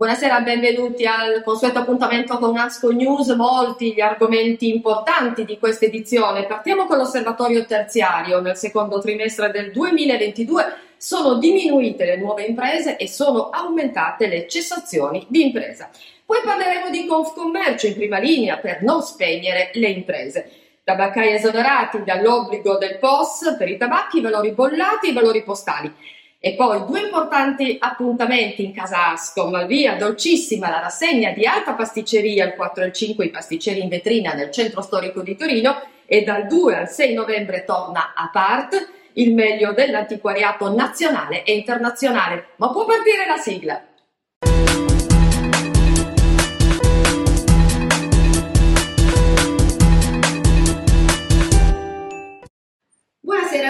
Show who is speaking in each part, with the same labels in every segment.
Speaker 1: Buonasera, benvenuti al consueto appuntamento con Asco News. Molti gli argomenti importanti di questa edizione. Partiamo con l'osservatorio terziario. Nel secondo trimestre del 2022 sono diminuite le nuove imprese e sono aumentate le cessazioni di impresa. Poi parleremo di Confcommercio in prima linea per non spegnere le imprese. Tabaccai esonerati dall'obbligo del POS per i tabacchi, valori bollati e valori postali. E poi due importanti appuntamenti in casa Ascom, via dolcissima la rassegna di Alta Pasticceria il 4 e il 5 i pasticceri in vetrina nel centro storico di Torino e dal 2 al 6 novembre torna a Part il meglio dell'antiquariato nazionale e internazionale. Ma può partire la sigla?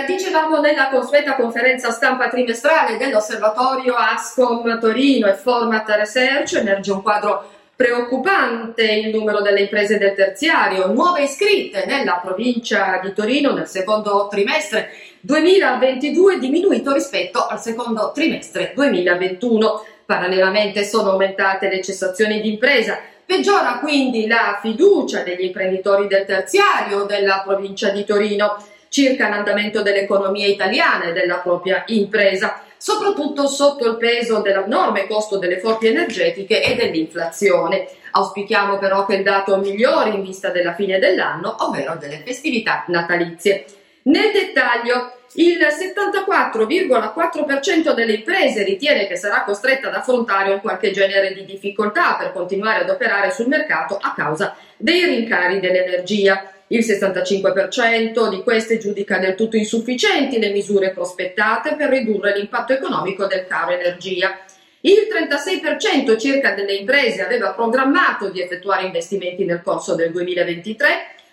Speaker 1: Buonasera, dicevamo nella consueta conferenza stampa trimestrale dell'osservatorio ASCOM Torino e Format Research emerge un quadro preoccupante il numero delle imprese del terziario, nuove iscritte nella provincia di Torino nel secondo trimestre 2022 diminuito rispetto al secondo trimestre 2021. Parallelamente sono aumentate le cessazioni di impresa, peggiora quindi la fiducia degli imprenditori del terziario della provincia di Torino circa l'andamento dell'economia italiana e della propria impresa, soprattutto sotto il peso dell'enorme costo delle fonti energetiche e dell'inflazione. Auspichiamo però che il dato migliori in vista della fine dell'anno, ovvero delle festività natalizie. Nel dettaglio, il 74,4% delle imprese ritiene che sarà costretta ad affrontare un qualche genere di difficoltà per continuare ad operare sul mercato a causa dei rincari dell'energia. Il 65% di queste giudica del tutto insufficienti le misure prospettate per ridurre l'impatto economico del caro energia. Il 36% circa delle imprese aveva programmato di effettuare investimenti nel corso del 2023,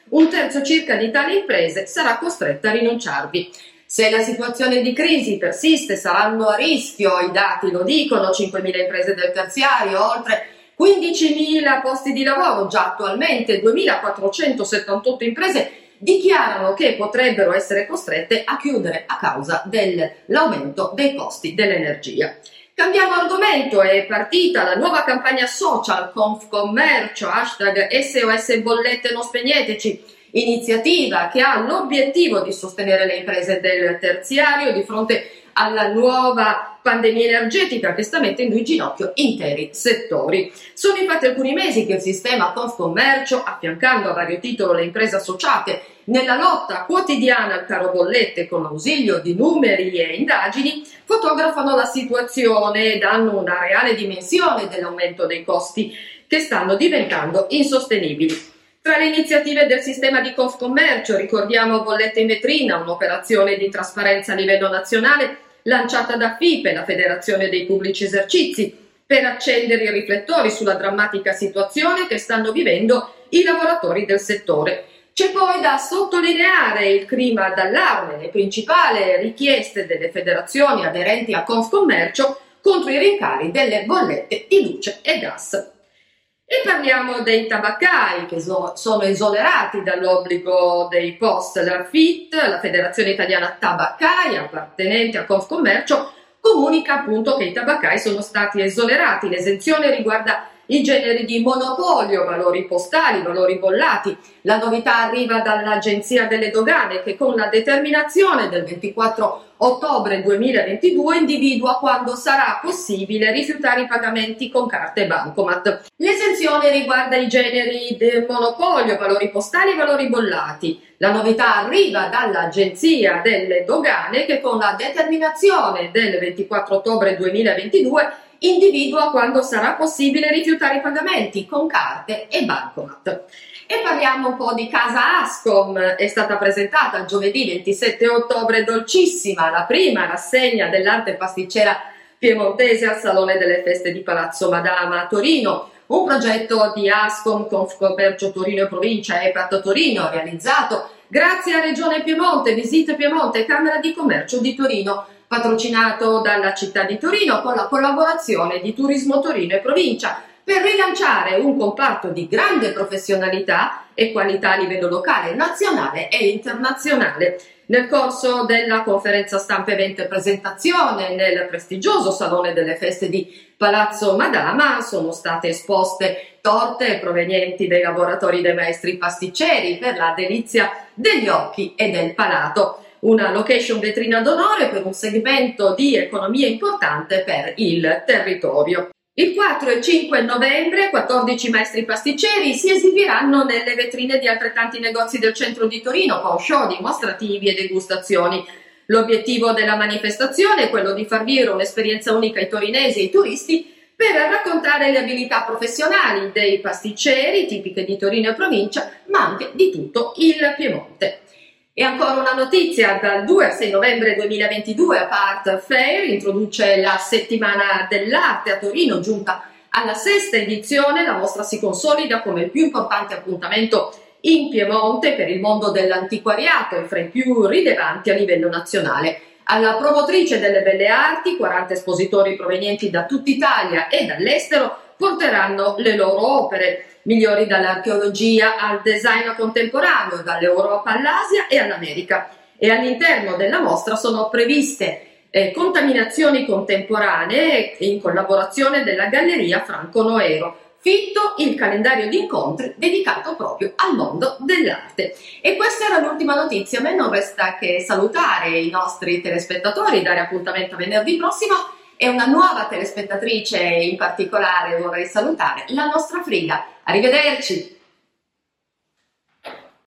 Speaker 1: un terzo circa di tali imprese sarà costretta a rinunciarvi. Se la situazione di crisi persiste saranno a rischio, i dati lo dicono, 5.000 imprese del terziario, oltre 15.000 posti di lavoro, già attualmente 2.478 imprese dichiarano che potrebbero essere costrette a chiudere a causa dell'aumento dei costi dell'energia. Cambiamo argomento, è partita la nuova campagna social Confcommercio, hashtag SOS bollette non spegneteci, iniziativa che ha l'obiettivo di sostenere le imprese del terziario di fronte alla nuova pandemia energetica che sta mettendo in ginocchio interi settori. Sono infatti alcuni mesi che il sistema Confcommercio, affiancando a vario titolo le imprese associate nella lotta quotidiana al caro bollette con l'ausilio di numeri e indagini, fotografano la situazione e danno una reale dimensione dell'aumento dei costi che stanno diventando insostenibili. Tra le iniziative del sistema di Confcommercio ricordiamo Bollette in vetrina, un'operazione di trasparenza a livello nazionale lanciata da FIPE, la Federazione dei Pubblici Esercizi, per accendere i riflettori sulla drammatica situazione che stanno vivendo i lavoratori del settore. C'è poi da sottolineare il clima d'allarme, le principali richieste delle federazioni aderenti a Confcommercio contro i rincari delle bollette di luce e gas. E parliamo dei tabaccai che so, sono esonerati dall'obbligo dei post. La FIT, la Federazione Italiana Tabaccai, appartenente a Confcommercio, comunica appunto che i tabaccai sono stati esonerati. L'esenzione riguarda i generi di monopolio, valori postali, valori bollati. La novità arriva dall'Agenzia delle Dogane che con la determinazione del 24 ottobre 2022 individua quando sarà possibile rifiutare i pagamenti con carte bancomat. L'esenzione riguarda i generi del monopolio, valori postali e valori bollati. La novità arriva dall'Agenzia delle Dogane che con la determinazione del 24 ottobre 2022 individua quando sarà possibile rifiutare i pagamenti con carte e bancomat. E parliamo un po' di Casa Ascom, è stata presentata giovedì 27 ottobre dolcissima la prima rassegna dell'arte pasticcera piemontese al Salone delle Feste di Palazzo Madama a Torino, un progetto di Ascom Confcommercio Torino e Provincia e Prato Torino realizzato grazie a Regione Piemonte, Visite Piemonte e Camera di Commercio di Torino patrocinato dalla città di Torino con la collaborazione di Turismo Torino e Provincia per rilanciare un comparto di grande professionalità e qualità a livello locale, nazionale e internazionale. Nel corso della conferenza stampa evento e presentazione nel prestigioso Salone delle Feste di Palazzo Madama sono state esposte torte provenienti dai laboratori dei maestri pasticceri per la delizia degli occhi e del palato. Una location vetrina d'onore per un segmento di economia importante per il territorio. Il 4 e 5 novembre 14 maestri pasticceri si esibiranno nelle vetrine di altrettanti negozi del centro di Torino con show dimostrativi e degustazioni. L'obiettivo della manifestazione è quello di far vivere un'esperienza unica ai torinesi e ai turisti per raccontare le abilità professionali dei pasticceri, tipiche di Torino e provincia, ma anche di tutto il Piemonte. E ancora una notizia, dal 2 al 6 novembre 2022 Apart Fair introduce la settimana dell'arte a Torino, giunta alla sesta edizione, la mostra si consolida come il più importante appuntamento in Piemonte per il mondo dell'antiquariato e fra i più rilevanti a livello nazionale. Alla promotrice delle belle arti, 40 espositori provenienti da tutta Italia e dall'estero porteranno le loro opere, migliori dall'archeologia al design contemporaneo, dall'Europa all'Asia e all'America. E all'interno della mostra sono previste eh, contaminazioni contemporanee in collaborazione della Galleria Franco Noero fitto il calendario di incontri dedicato proprio al mondo dell'arte. E questa era l'ultima notizia. A me non resta che salutare i nostri telespettatori, dare appuntamento a venerdì prossimo e una nuova telespettatrice in particolare vorrei salutare, la nostra Frida. Arrivederci!